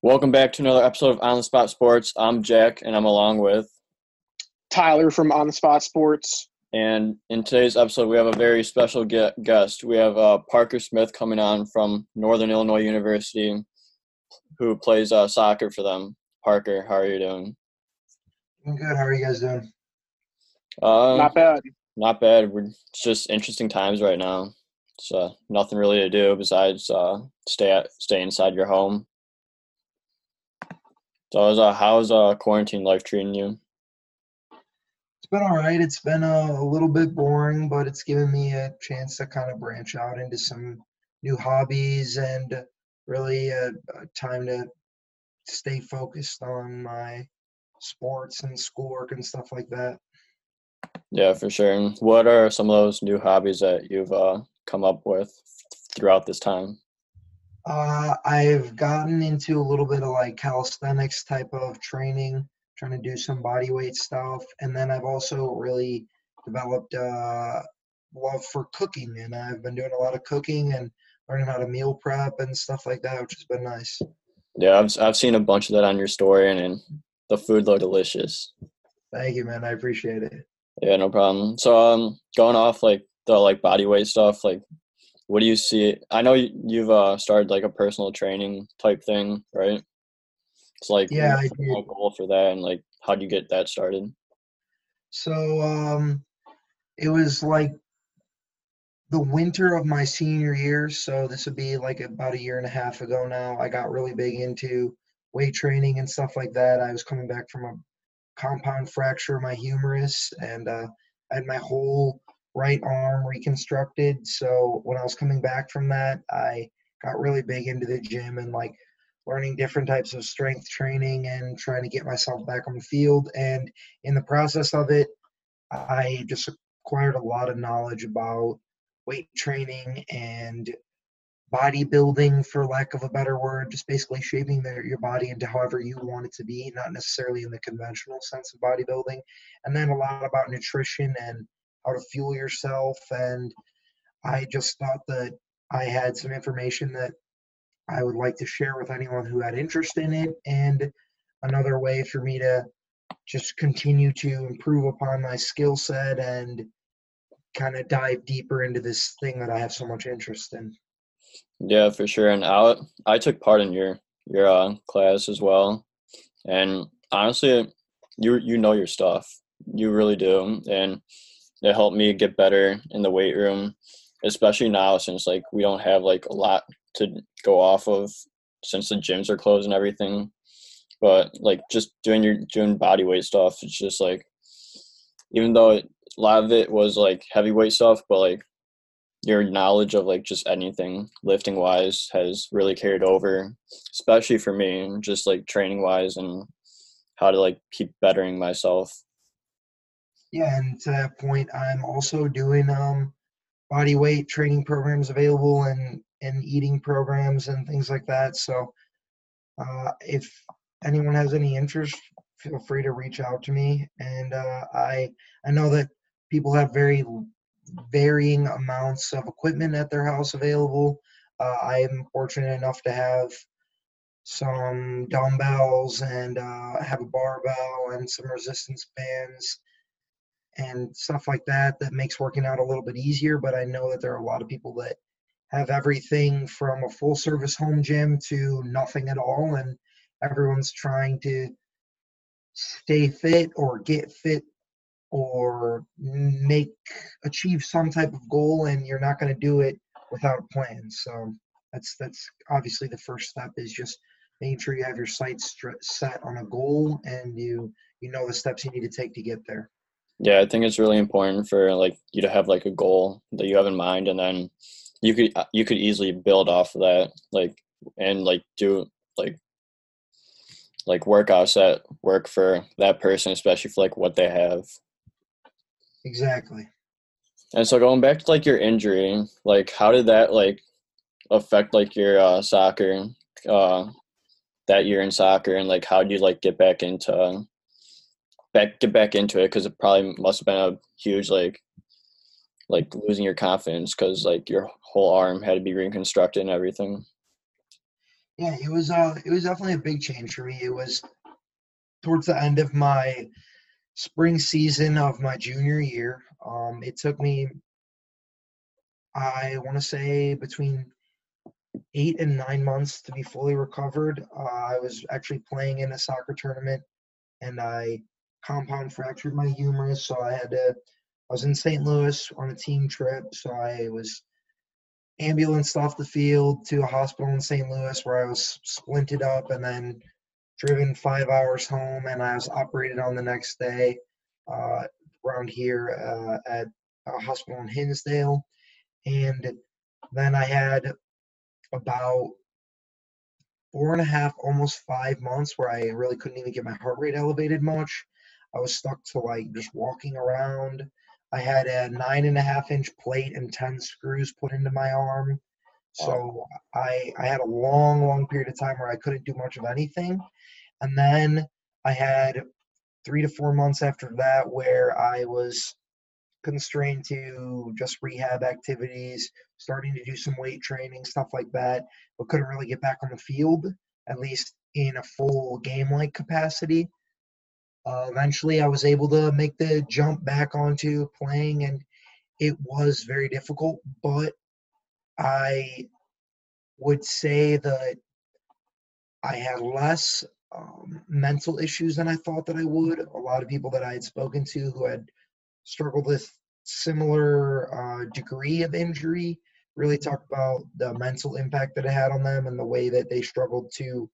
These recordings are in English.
Welcome back to another episode of On the Spot Sports. I'm Jack, and I'm along with. Tyler from On the Spot Sports. And in today's episode, we have a very special ge- guest. We have uh, Parker Smith coming on from Northern Illinois University, who plays uh, soccer for them. Parker, how are you doing? I'm good. How are you guys doing? Uh, Not bad. Not bad. We're, it's just interesting times right now. So nothing really to do besides uh, stay at, stay inside your home. So how's, uh, how's uh, quarantine life treating you? It's been all right. It's been a, a little bit boring, but it's given me a chance to kind of branch out into some new hobbies and really a, a time to stay focused on my sports and schoolwork and stuff like that. Yeah, for sure. And what are some of those new hobbies that you've uh, come up with throughout this time? Uh, I've gotten into a little bit of like calisthenics type of training, trying to do some body weight stuff, and then I've also really developed a love for cooking, and I've been doing a lot of cooking and learning how to meal prep and stuff like that, which has been nice. Yeah, I've I've seen a bunch of that on your story, and, and the food looked delicious. Thank you, man. I appreciate it. Yeah, no problem. So, um, going off like the like body weight stuff, like, what do you see? I know you've uh started like a personal training type thing, right? It's like Yeah, I did. goal for that, and like, how do you get that started? So um, it was like the winter of my senior year. So this would be like about a year and a half ago now. I got really big into weight training and stuff like that. I was coming back from a compound fracture of my humerus and uh, I had my whole right arm reconstructed. So when I was coming back from that, I got really big into the gym and like learning different types of strength training and trying to get myself back on the field. And in the process of it, I just acquired a lot of knowledge about weight training and bodybuilding, for lack of a better word, just basically shaping your body into however you want it to be, not necessarily in the conventional sense of bodybuilding. And then a lot about nutrition and how to fuel yourself. And I just thought that I had some information that I would like to share with anyone who had interest in it, and another way for me to just continue to improve upon my skill set and kind of dive deeper into this thing that I have so much interest in. Yeah, for sure. And I I took part in your your uh, class as well, and honestly, you you know your stuff. You really do, and it helped me get better in the weight room, especially now since like we don't have like a lot to go off of since the gyms are closed and everything. But like just doing your doing body weight stuff, it's just like even though it, a lot of it was like heavyweight stuff, but like your knowledge of like just anything lifting wise has really carried over, especially for me, just like training wise and how to like keep bettering myself. Yeah, and to that point, I'm also doing um, body weight training programs available and and eating programs and things like that. So uh, if anyone has any interest, feel free to reach out to me. And uh, I I know that people have very varying amounts of equipment at their house available. Uh, I am fortunate enough to have some dumbbells and uh, have a barbell and some resistance bands and stuff like that that makes working out a little bit easier. But I know that there are a lot of people that have everything from a full service home gym to nothing at all, and everyone's trying to stay fit or get fit or make achieve some type of goal and you're not going to do it without a plan so that's that's obviously the first step is just making sure you have your sights set on a goal and you you know the steps you need to take to get there Yeah, I think it's really important for like you to have like a goal that you have in mind, and then you could uh, you could easily build off of that, like and like do like like workouts that work for that person, especially for like what they have. exactly And so going back to like your injury, like how did that like affect like your uh, soccer uh, that year in soccer, and like how do you like get back into back get back into it? Because it probably must have been a huge like like losing your confidence because like your whole arm had to be reconstructed and everything. Yeah, it was uh it was definitely a big change for me. It was towards the end of my spring season of my junior year. Um it took me I want to say between 8 and 9 months to be fully recovered. Uh, I was actually playing in a soccer tournament and I compound fractured my humerus, so I had to I was in St. Louis on a team trip, so I was ambulanced off the field to a hospital in St. Louis where I was splinted up and then driven five hours home and I was operated on the next day uh, around here uh, at a hospital in Hinsdale. And then I had about four and a half, almost five months where I really couldn't even get my heart rate elevated much. I was stuck to like just walking around. I had a nine and a half inch plate and 10 screws put into my arm. So I, I had a long, long period of time where I couldn't do much of anything. And then I had three to four months after that where I was constrained to just rehab activities, starting to do some weight training, stuff like that, but couldn't really get back on the field, at least in a full game like capacity. Uh, eventually, I was able to make the jump back onto playing, and it was very difficult, but I would say that I had less um, mental issues than I thought that I would. A lot of people that I had spoken to who had struggled with similar uh, degree of injury really talked about the mental impact that it had on them and the way that they struggled to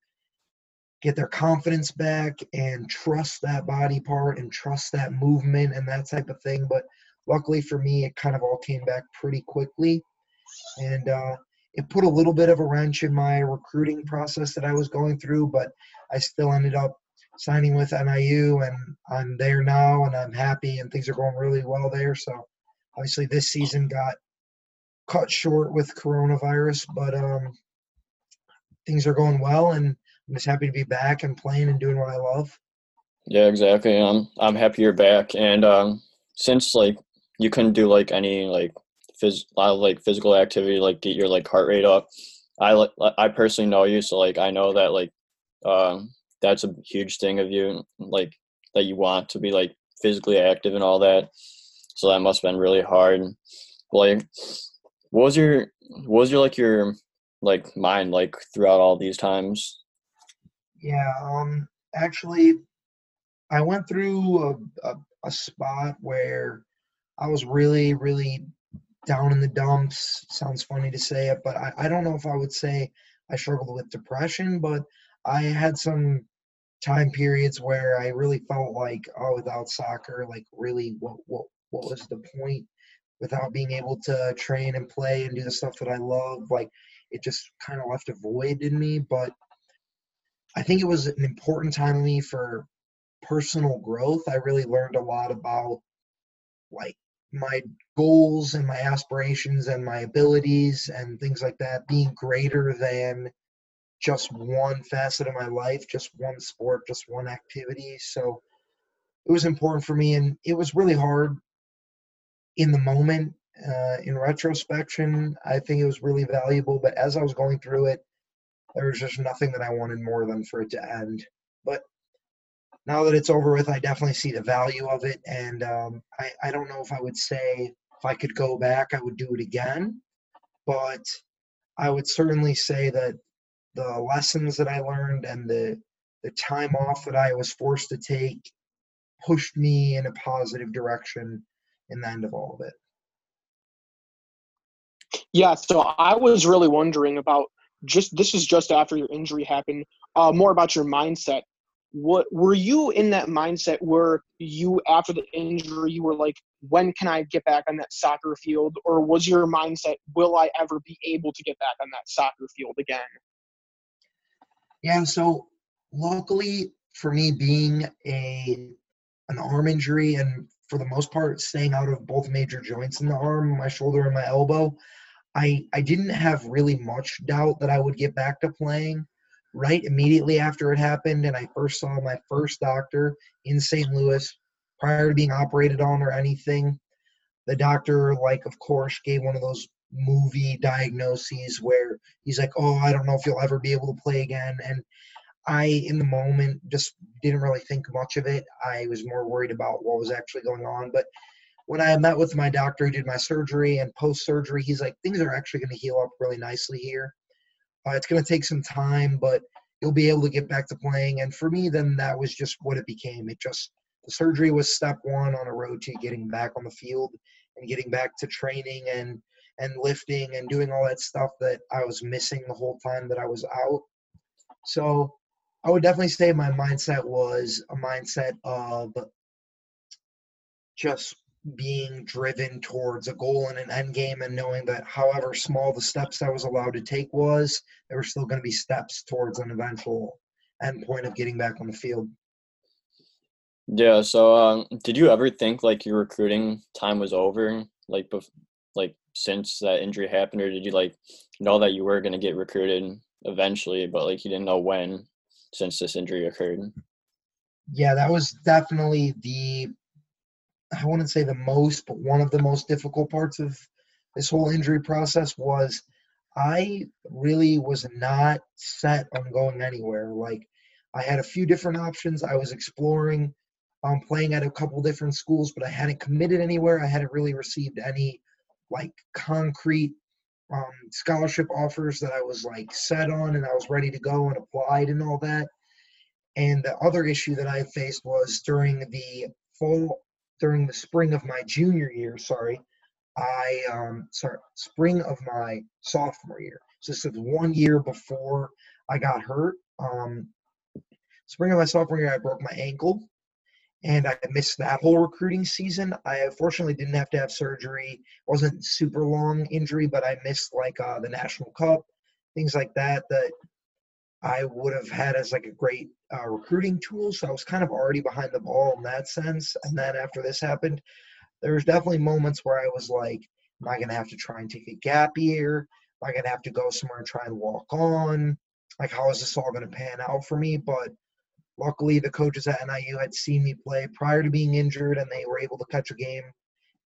get their confidence back and trust that body part and trust that movement and that type of thing. But luckily for me, it kind of all came back pretty quickly. And uh, it put a little bit of a wrench in my recruiting process that I was going through, but I still ended up signing with NIU and I'm there now and I'm happy and things are going really well there. So obviously this season got cut short with coronavirus, but um, things are going well and I'm just happy to be back and playing and doing what I love. Yeah, exactly. I'm I'm happy you're back. And um, since like you couldn't do like any like phys lot of like physical activity like get your like heart rate up, I like I personally know you, so like I know that like um that's a huge thing of you like that you want to be like physically active and all that. So that must have been really hard. Like, what was your what was your like your like mind like throughout all these times? Yeah, um, actually, I went through a, a, a spot where I was really, really down in the dumps. Sounds funny to say it, but I, I don't know if I would say I struggled with depression, but I had some time periods where I really felt like, oh, without soccer, like really, what what what was the point? Without being able to train and play and do the stuff that I love, like it just kind of left a void in me. But I think it was an important time to me for personal growth. I really learned a lot about like my goals and my aspirations and my abilities and things like that being greater than just one facet of my life, just one sport, just one activity. So it was important for me and it was really hard in the moment. Uh, in retrospection, I think it was really valuable, but as I was going through it, there was just nothing that I wanted more than for it to end. But now that it's over with, I definitely see the value of it. And um, I, I don't know if I would say if I could go back, I would do it again. But I would certainly say that the lessons that I learned and the the time off that I was forced to take pushed me in a positive direction in the end of all of it. Yeah, so I was really wondering about just this is just after your injury happened. Uh, more about your mindset. What were you in that mindset where you after the injury you were like, when can I get back on that soccer field, or was your mindset, will I ever be able to get back on that soccer field again? Yeah, so luckily for me, being a an arm injury and for the most part staying out of both major joints in the arm, my shoulder and my elbow, I, I didn't have really much doubt that I would get back to playing right immediately after it happened. And I first saw my first doctor in St. Louis prior to being operated on or anything. The doctor, like, of course, gave one of those movie diagnoses where he's like, "Oh, I don't know if you'll ever be able to play again." And I, in the moment, just didn't really think much of it. I was more worried about what was actually going on. But when I met with my doctor who did my surgery and post surgery, he's like, things are actually going to heal up really nicely here. Uh, it's going to take some time, but you'll be able to get back to playing. And for me, then that was just what it became. It just, the surgery was step one on a road to getting back on the field and getting back to training and and lifting and doing all that stuff that I was missing the whole time that I was out. So I would definitely say my mindset was a mindset of just being driven towards a goal and an end game and knowing that however small the steps I was allowed to take was, there were still going to be steps towards an eventual end point of getting back on the field. Yeah. So, um, did you ever think like your recruiting time was over, like, bef- like since that injury happened, or did you like know that you were going to get recruited eventually, but like you didn't know when since this injury occurred? Yeah, that was definitely the I wouldn't say the most, but one of the most difficult parts of this whole injury process was I really was not set on going anywhere. Like I had a few different options. I was exploring um, playing at a couple different schools, but I hadn't committed anywhere. I hadn't really received any like concrete um, scholarship offers that I was like set on and I was ready to go and applied and all that. And the other issue that I faced was during the fall, during the spring of my junior year, sorry, I, um, sorry, spring of my sophomore year. So this is one year before I got hurt. Um, spring of my sophomore year, I broke my ankle and I missed that whole recruiting season. I fortunately didn't have to have surgery. It wasn't super long injury, but I missed like uh, the national cup, things like that that I would have had as like a great uh, recruiting tool. So I was kind of already behind the ball in that sense. And then after this happened, there was definitely moments where I was like, "Am I gonna have to try and take a gap year? Am I gonna have to go somewhere and try and walk on? Like, how is this all gonna pan out for me?" But Luckily, the coaches at NIU had seen me play prior to being injured, and they were able to catch a game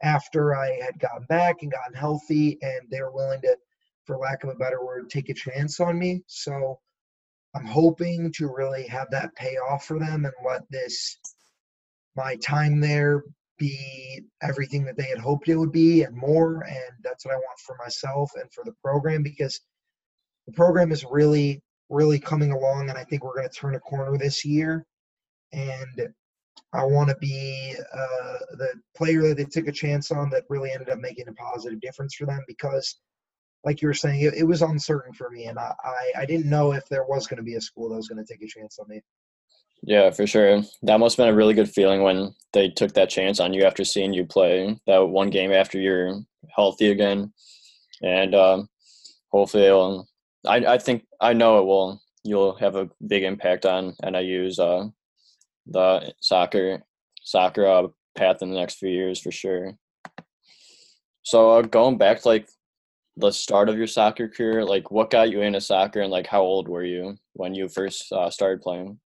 after I had gotten back and gotten healthy, and they were willing to, for lack of a better word, take a chance on me. So I'm hoping to really have that pay off for them and let this my time there be everything that they had hoped it would be and more. And that's what I want for myself and for the program because the program is really really coming along, and I think we're going to turn a corner this year. And I want to be uh, the player that they took a chance on that really ended up making a positive difference for them because, like you were saying, it, it was uncertain for me, and I, I, I didn't know if there was going to be a school that was going to take a chance on me. Yeah, for sure. That must have been a really good feeling when they took that chance on you after seeing you play that one game after you're healthy again. And um, hopefully it'll I I think I know it will. You'll have a big impact on NIU's uh, the soccer soccer uh, path in the next few years for sure. So uh, going back to like the start of your soccer career, like what got you into soccer and like how old were you when you first uh, started playing?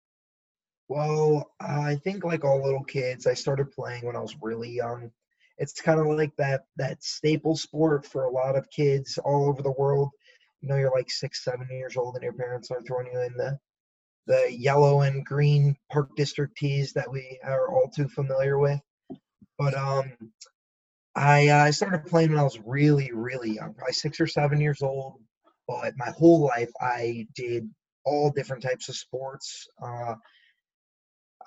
Well, I think like all little kids, I started playing when I was really young. It's kind of like that that staple sport for a lot of kids all over the world you know you're like six, seven years old and your parents are throwing you in the the yellow and green park district tees that we are all too familiar with. But um, I uh, started playing when I was really really young, probably six or seven years old. But my whole life I did all different types of sports. Uh,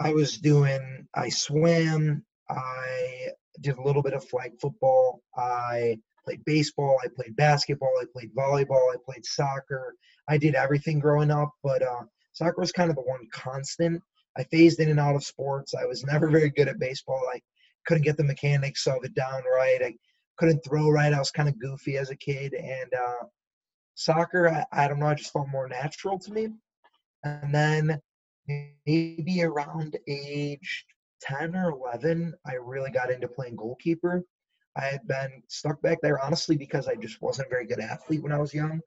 I was doing I swam. I did a little bit of flag football. I played baseball, I played basketball, I played volleyball, I played soccer. I did everything growing up, but uh, soccer was kind of the one constant. I phased in and out of sports. I was never very good at baseball. I couldn't get the mechanics of it down right. I couldn't throw right. I was kind of goofy as a kid. And uh, soccer, I, I don't know, I just felt more natural to me. And then maybe around age 10 or 11, I really got into playing goalkeeper. I had been stuck back there honestly because I just wasn't a very good athlete when I was young.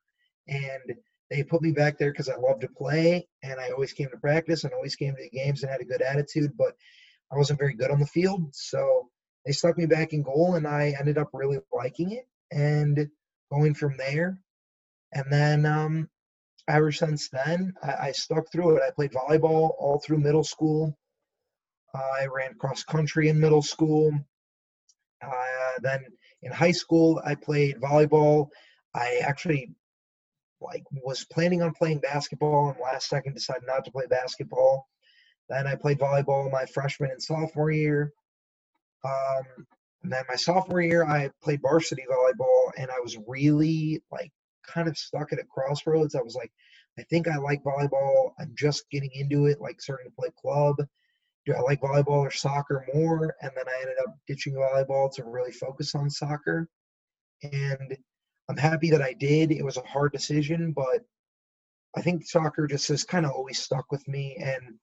And they put me back there because I loved to play and I always came to practice and always came to the games and had a good attitude, but I wasn't very good on the field. So they stuck me back in goal and I ended up really liking it. And going from there. And then um, ever since then, I, I stuck through it. I played volleyball all through middle school. I ran cross country in middle school. Uh, then in high school, I played volleyball. I actually like was planning on playing basketball and last second decided not to play basketball. Then I played volleyball my freshman and sophomore year. Um, and then my sophomore year, I played varsity volleyball, and I was really like kind of stuck at a crossroads. I was like, I think I like volleyball. I'm just getting into it, like starting to play club. Do I like volleyball or soccer more? And then I ended up ditching volleyball to really focus on soccer. And I'm happy that I did. It was a hard decision, but I think soccer just has kind of always stuck with me. And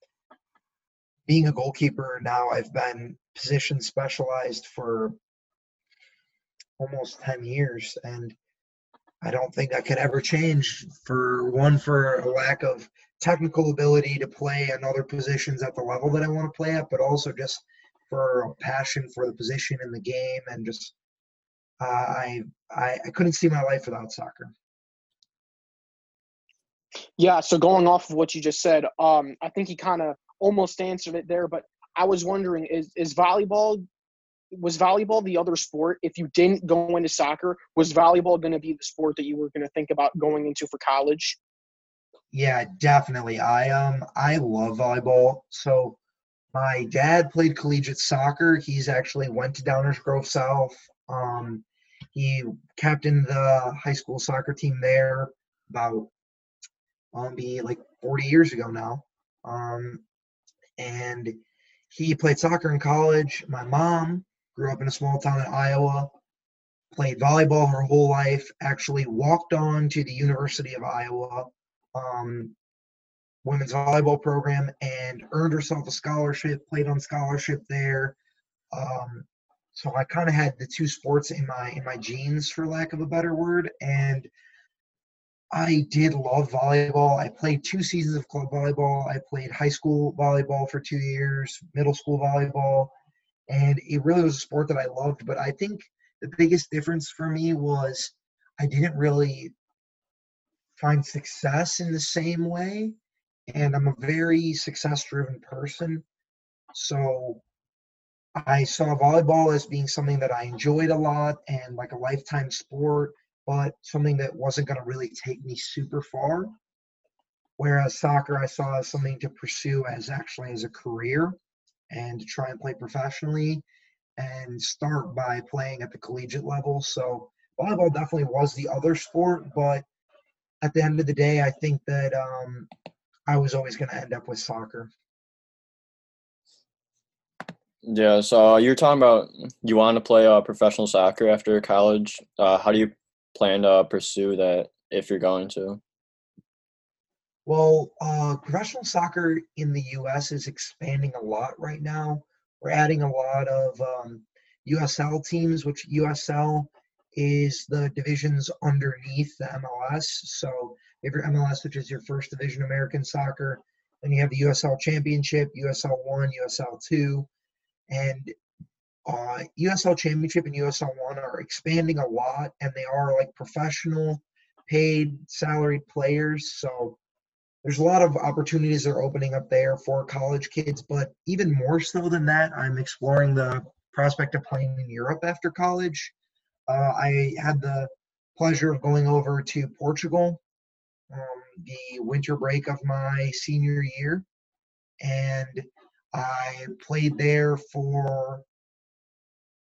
being a goalkeeper now, I've been position specialized for almost 10 years. And I don't think I could ever change for one, for a lack of technical ability to play another positions at the level that I want to play at, but also just for a passion for the position in the game and just uh, I, I I couldn't see my life without soccer. Yeah, so going off of what you just said, um, I think he kind of almost answered it there, but I was wondering is is volleyball was volleyball the other sport? If you didn't go into soccer was volleyball going to be the sport that you were going to think about going into for college? Yeah definitely. I um i love volleyball. So my dad played collegiate soccer. He's actually went to downers grove south. Um he captained the high school soccer team there about um be like 40 years ago now. Um and he played soccer in college my mom grew up in a small town in Iowa, played volleyball her whole life, actually walked on to the University of Iowa um, women's volleyball program and earned herself a scholarship, played on scholarship there. Um, so I kind of had the two sports in my in my genes, for lack of a better word, and I did love volleyball. I played two seasons of club volleyball. I played high school volleyball for two years, middle school volleyball, and it really was a sport that I loved. But I think the biggest difference for me was I didn't really find success in the same way, and I'm a very success-driven person. So I saw volleyball as being something that I enjoyed a lot and like a lifetime sport, but something that wasn't going to really take me super far. Whereas soccer, I saw as something to pursue as actually as a career and to try and play professionally and start by playing at the collegiate level. So volleyball definitely was the other sport, but at the end of the day, I think that um, I was always going to end up with soccer. Yeah, so uh, you're talking about you want to play uh, professional soccer after college. Uh, how do you plan to pursue that if you're going to? Well, uh, professional soccer in the U.S. is expanding a lot right now. We're adding a lot of um, USL teams, which USL is the divisions underneath the MLS. So if your MLS, which is your first division American soccer, then you have the USL Championship, USL One, USL Two, and uh, USL Championship and USL One are expanding a lot, and they are like professional, paid, salaried players. So there's a lot of opportunities that are opening up there for college kids, but even more so than that, I'm exploring the prospect of playing in Europe after college. Uh, I had the pleasure of going over to Portugal um, the winter break of my senior year, and I played there for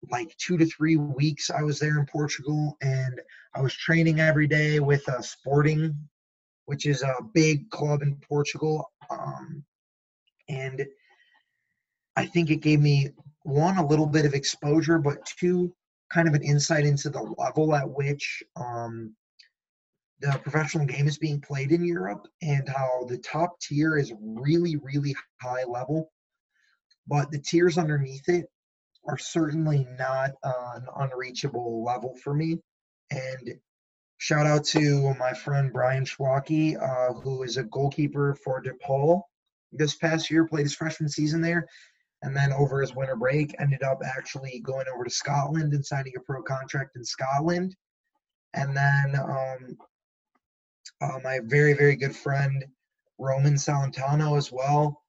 like two to three weeks. I was there in Portugal, and I was training every day with a Sporting which is a big club in Portugal. Um, and I think it gave me one a little bit of exposure, but two kind of an insight into the level at which um, the professional game is being played in Europe and how the top tier is really, really high level, but the tiers underneath it are certainly not an unreachable level for me. And Shout out to my friend Brian Schwake, uh, who is a goalkeeper for DePaul this past year, played his freshman season there, and then over his winter break ended up actually going over to Scotland and signing a pro contract in Scotland. And then um, uh, my very, very good friend, Roman Celentano, as well,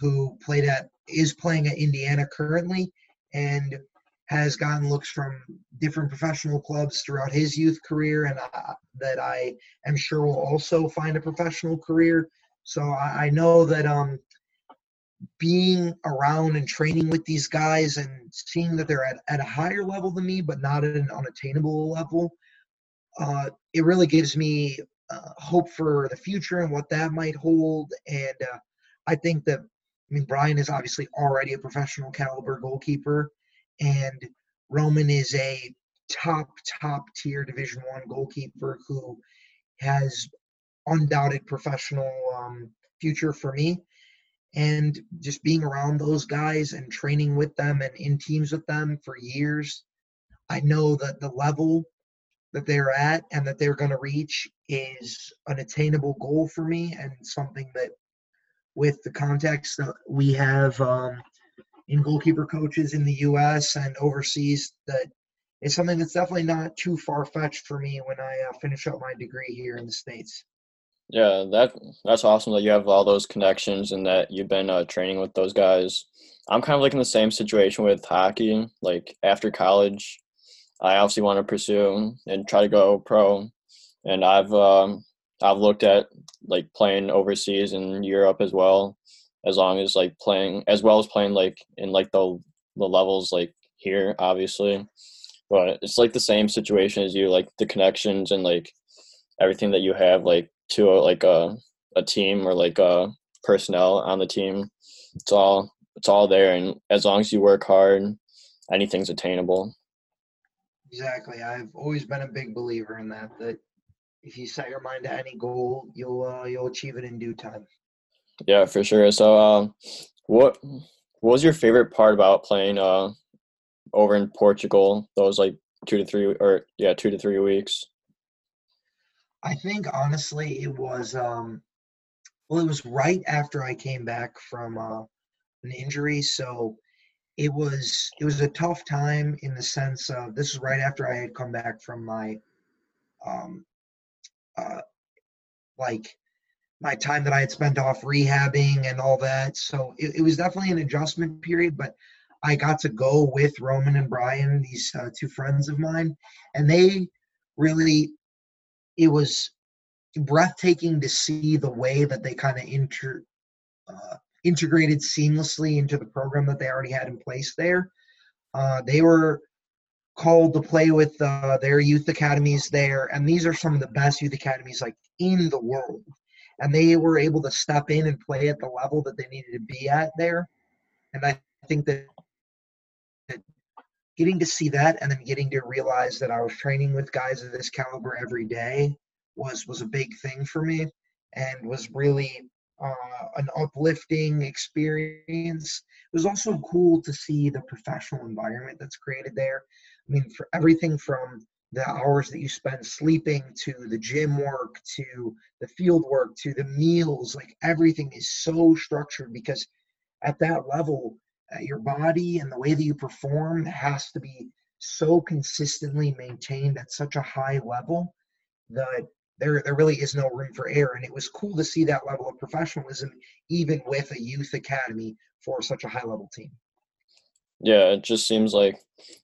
who played at, is playing at Indiana currently and has gotten looks from different professional clubs throughout his youth career, and that I am sure will also find a professional career. So I, I know that um, being around and training with these guys and seeing that they're at, at a higher level than me, but not at an unattainable level, uh, it really gives me uh, hope for the future and what that might hold. And uh, I think that, I mean, Brian is obviously already a professional caliber goalkeeper, and Roman is a top, top tier Division One goalkeeper who has undoubted professional um, future for me. And just being around those guys and training with them and in teams with them for years i know that the level that they're at and that they're going to reach is an attainable goal for me and something that with the context that we have um, in goalkeeper coaches in the us and overseas that is something that's definitely not too far-fetched for me when i uh, finish up my degree here in the states yeah, that that's awesome that you have all those connections and that you've been uh, training with those guys. I'm kind of like in the same situation with hockey. Like after college, I obviously want to pursue and try to go pro, and I've um, I've looked at like playing overseas in Europe as well, as long as like playing as well as playing like in like the the levels like here, obviously. But it's like the same situation as you, like the connections and like everything that you have like to a, like a a team or like a personnel on the team. It's all it's all there, and as long as you work hard, anything's attainable. Exactly. I've always been a big believer in that. That if you set your mind to any goal, you'll uh, you'll achieve it in due time. Yeah, for sure. So, um, what what was your favorite part about playing uh over in Portugal? Those like two to three or yeah, two to three weeks. I think honestly it was um well it was right after I came back from uh, an injury so it was it was a tough time in the sense of this is right after I had come back from my um uh like my time that I had spent off rehabbing and all that so it, it was definitely an adjustment period but I got to go with Roman and Brian these uh, two friends of mine and they really it was breathtaking to see the way that they kind of inter, uh, integrated seamlessly into the program that they already had in place there. Uh, they were called to play with uh, their youth academies there, and these are some of the best youth academies like in the world. And they were able to step in and play at the level that they needed to be at there. And I think that getting to see that and then getting to realize that I was training with guys of this caliber every day was was a big thing for me and was really uh, an uplifting experience. It was also cool to see the professional environment that's created there. I mean, for everything from the hours that you spend sleeping to the gym work to the field work to the meals, like everything is so structured because at that level, uh, your body and the way that you perform has to be so consistently maintained at such a high level that there there really is no room for error. And it was cool to see that level of professionalism even with a youth academy for such a high level team yeah it just seems like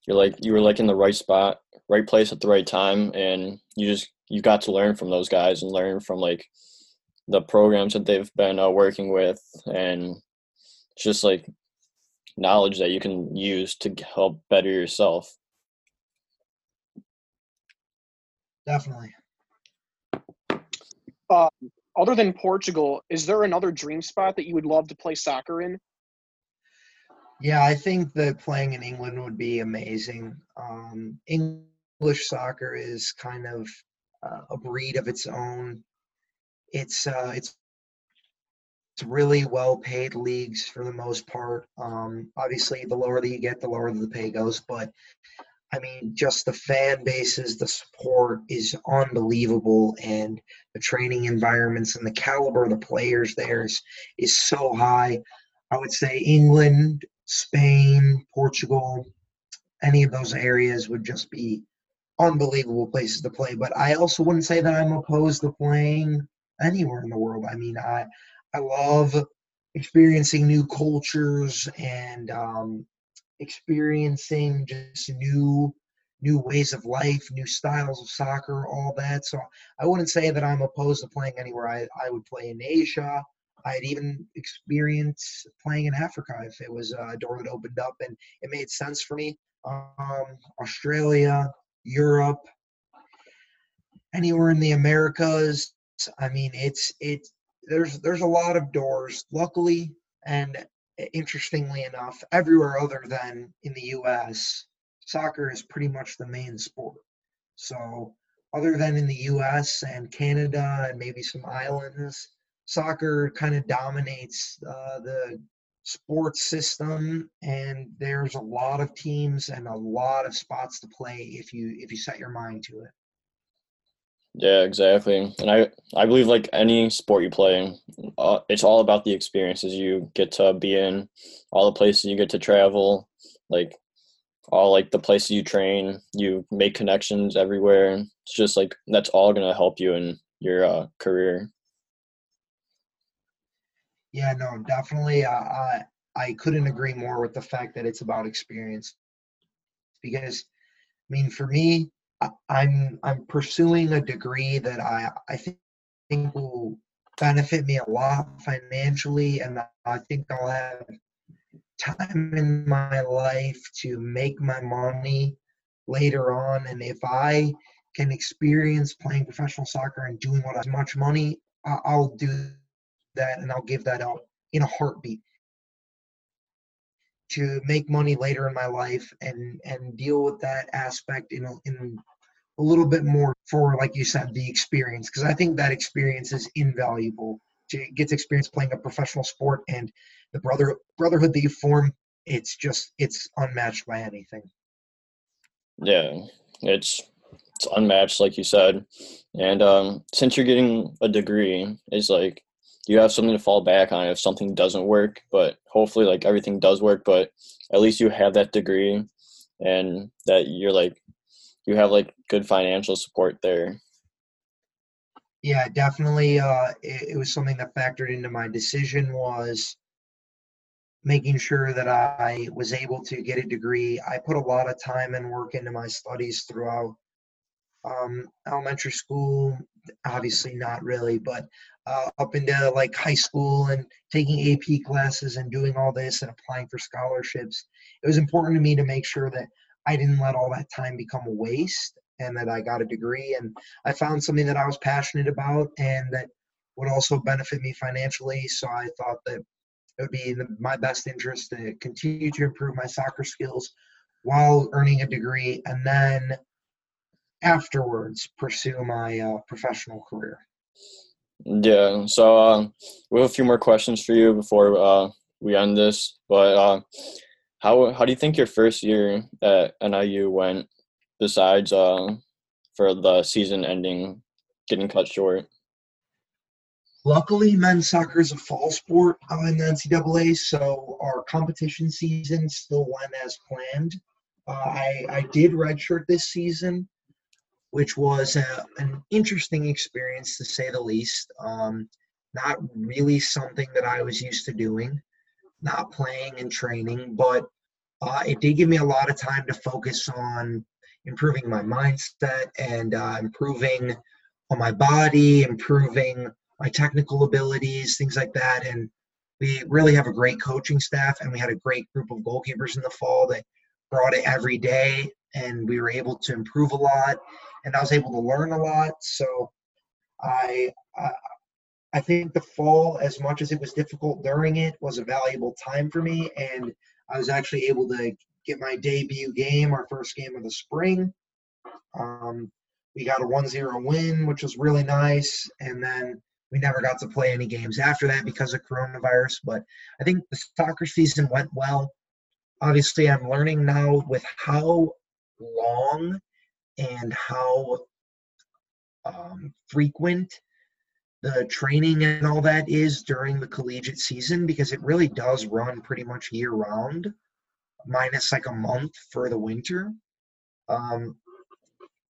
you're like you were like in the right spot right place at the right time and you just you got to learn from those guys and learn from like the programs that they've been uh, working with and just like knowledge that you can use to help better yourself. Definitely. Uh, other than Portugal, is there another dream spot that you would love to play soccer in? Yeah, I think that playing in England would be amazing. Um, English soccer is kind of uh, a breed of its own. It's uh, it's it's really well paid leagues for the most part. Um, obviously, the lower that you get, the lower the pay goes. But I mean, just the fan bases, the support is unbelievable, and the training environments and the caliber of the players there is, is so high. I would say England, Spain, Portugal, any of those areas would just be unbelievable places to play. But I also wouldn't say that I'm opposed to playing anywhere in the world. I mean, I I love experiencing new cultures and um, experiencing just new new ways of life, new styles of soccer, all that. So I wouldn't say that I'm opposed to playing anywhere. I, I would play in Asia. I'd even experience playing in Africa if it was a door that opened up and it made sense for me. Um, Australia, Europe, anywhere in the Americas. I mean, it's it's there's there's a lot of doors. Luckily and interestingly enough, everywhere other than in the U.S., soccer is pretty much the main sport. So, other than in the U.S. and Canada and maybe some islands, soccer kind of dominates uh, the sports system and there's a lot of teams and a lot of spots to play if you if you set your mind to it. Yeah exactly and i i believe like any sport you play uh, it's all about the experiences you get to be in all the places you get to travel like all like the places you train you make connections everywhere it's just like that's all to help you in your uh, career yeah, no, definitely. Uh, I I couldn't agree more with the fact that it's about experience. Because, I mean, for me, I, I'm I'm pursuing a degree that I I think, think will benefit me a lot financially, and I think I'll have time in my life to make my money later on. And if I can experience playing professional soccer and doing what as much money, I'll do that and I'll give that out in a heartbeat to make money later in my life and and deal with that aspect in a, in a little bit more for like you said the experience because I think that experience is invaluable. To get experience playing a professional sport and the brother brotherhood that you form it's just it's unmatched by anything. Yeah it's it's unmatched like you said. And um since you're getting a degree it's like you have something to fall back on if something doesn't work but hopefully like everything does work but at least you have that degree and that you're like you have like good financial support there. Yeah definitely uh it, it was something that factored into my decision was making sure that i was able to get a degree. I put a lot of time and work into my studies throughout um, elementary school obviously not really but uh, up into like high school and taking AP classes and doing all this and applying for scholarships. It was important to me to make sure that I didn't let all that time become a waste and that I got a degree and I found something that I was passionate about and that would also benefit me financially. So I thought that it would be in my best interest to continue to improve my soccer skills while earning a degree and then afterwards pursue my uh, professional career. Yeah. So uh, we have a few more questions for you before uh, we end this. But uh, how how do you think your first year at NIU went? Besides uh, for the season ending, getting cut short. Luckily, men's soccer is a fall sport in the NCAA, so our competition season still went as planned. Uh, I I did redshirt this season, which was a, an interesting experience to say the least. Um, not really something that I was used to doing, not playing and training, but uh, it did give me a lot of time to focus on improving my mindset and uh, improving on my body, improving my technical abilities, things like that. And we really have a great coaching staff, and we had a great group of goalkeepers in the fall that brought it every day, and we were able to improve a lot and I was able to learn a lot. So I, I I think the fall, as much as it was difficult during it, was a valuable time for me, and I was actually able to get my debut game, our first game of the spring. Um, we got a 1-0 win, which was really nice, and then we never got to play any games after that because of coronavirus. But I think the soccer season went well. Obviously, I'm learning now with how long and how um, frequent the training and all that is during the collegiate season because it really does run pretty much year round, minus like a month for the winter. Um,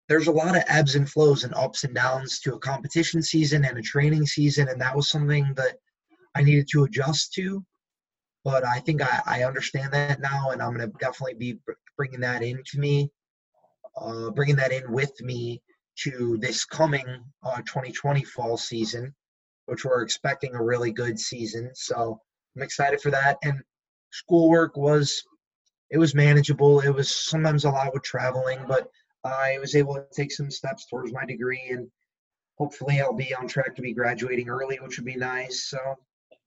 there's a lot of ebbs and flows and ups and downs to a competition season and a training season, and that was something that I needed to adjust to. But I think I, I understand that now, and I'm going to definitely be bringing that into me, uh, bringing that in with me to this coming uh, 2020 fall season, which we're expecting a really good season. So I'm excited for that. And schoolwork was it was manageable. It was sometimes a lot with traveling, but I was able to take some steps towards my degree, and hopefully I'll be on track to be graduating early, which would be nice. So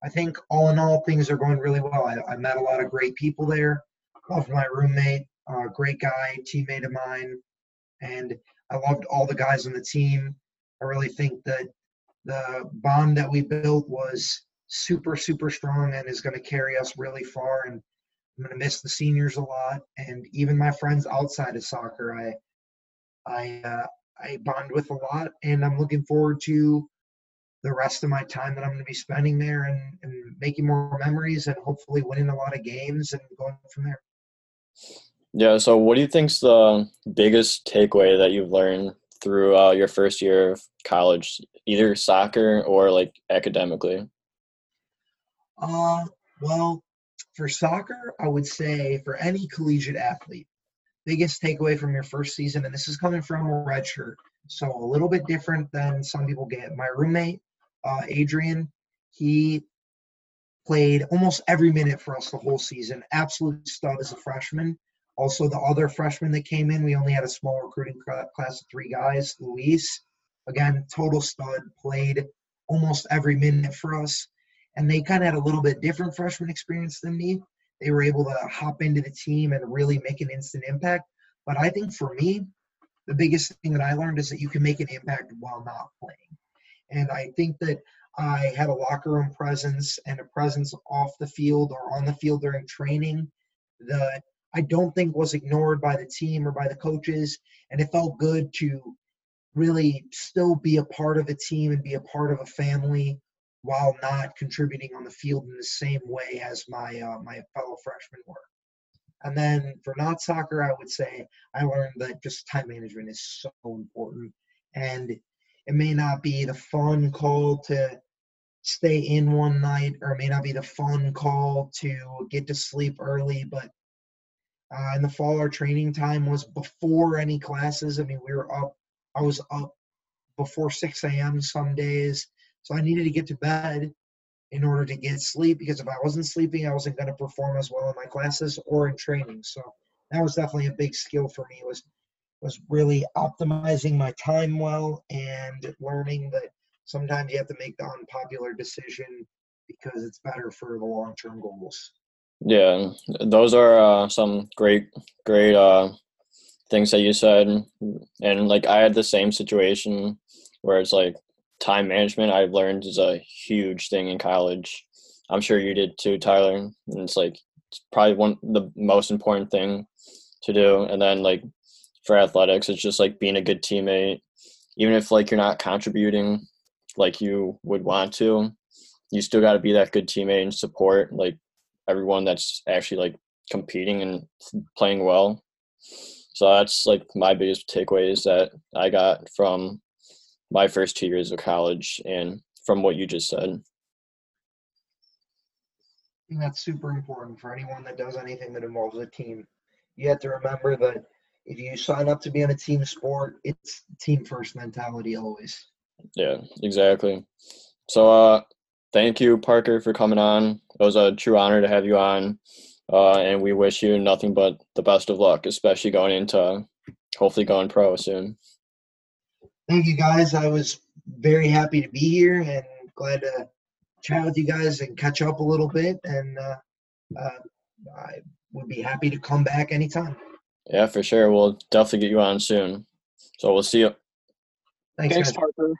I think all in all, things are going really well. I, I met a lot of great people there. Love my roommate, uh, great guy, teammate of mine, and I loved all the guys on the team. I really think that the bond that we built was super, super strong and is going to carry us really far. And I'm going to miss the seniors a lot, and even my friends outside of soccer. I, I, uh, I bond with a lot, and I'm looking forward to the rest of my time that I'm going to be spending there and, and making more memories and hopefully winning a lot of games and going from there. Yeah. So, what do you think's the biggest takeaway that you've learned through uh, your first year of college, either soccer or like academically? Uh, well, for soccer, I would say for any collegiate athlete, biggest takeaway from your first season, and this is coming from a red shirt, so a little bit different than some people get. My roommate, uh, Adrian, he played almost every minute for us the whole season. Absolute stud as a freshman. Also, the other freshman that came in, we only had a small recruiting class of three guys. Luis, again, total stud, played almost every minute for us. And they kind of had a little bit different freshman experience than me. They were able to hop into the team and really make an instant impact. But I think for me, the biggest thing that I learned is that you can make an impact while not playing. And I think that I had a locker room presence and a presence off the field or on the field during training that I don't think was ignored by the team or by the coaches. And it felt good to really still be a part of a team and be a part of a family while not contributing on the field in the same way as my uh, my fellow freshmen were. And then for not soccer, I would say I learned that just time management is so important. And it may not be the fun call to stay in one night, or it may not be the fun call to get to sleep early, but uh, in the fall, our training time was before any classes. I mean, we were up, I was up before 6 a.m. some days. So I needed to get to bed in order to get sleep because if I wasn't sleeping, I wasn't going to perform as well in my classes or in training. So that was definitely a big skill for me was was really optimizing my time well and learning that sometimes you have to make the unpopular decision because it's better for the long term goals. Yeah, those are uh, some great, great uh, things that you said, and like I had the same situation where it's like time management I've learned is a huge thing in college. I'm sure you did too, Tyler. And it's like it's probably one the most important thing to do. And then like for athletics, it's just like being a good teammate. Even if like you're not contributing like you would want to, you still got to be that good teammate and support like everyone that's actually like competing and playing well. So that's like my biggest takeaways that I got from my first two years of college and from what you just said. That's super important for anyone that does anything that involves a team. You have to remember that if you sign up to be on a team sport, it's team first mentality always. Yeah, exactly. So uh thank you, Parker, for coming on. It was a true honor to have you on. Uh, and we wish you nothing but the best of luck, especially going into hopefully going pro soon thank you guys. I was very happy to be here and glad to chat with you guys and catch up a little bit. And uh, uh, I would be happy to come back anytime. Yeah, for sure. We'll definitely get you on soon. So we'll see you. Thanks, Thanks Parker.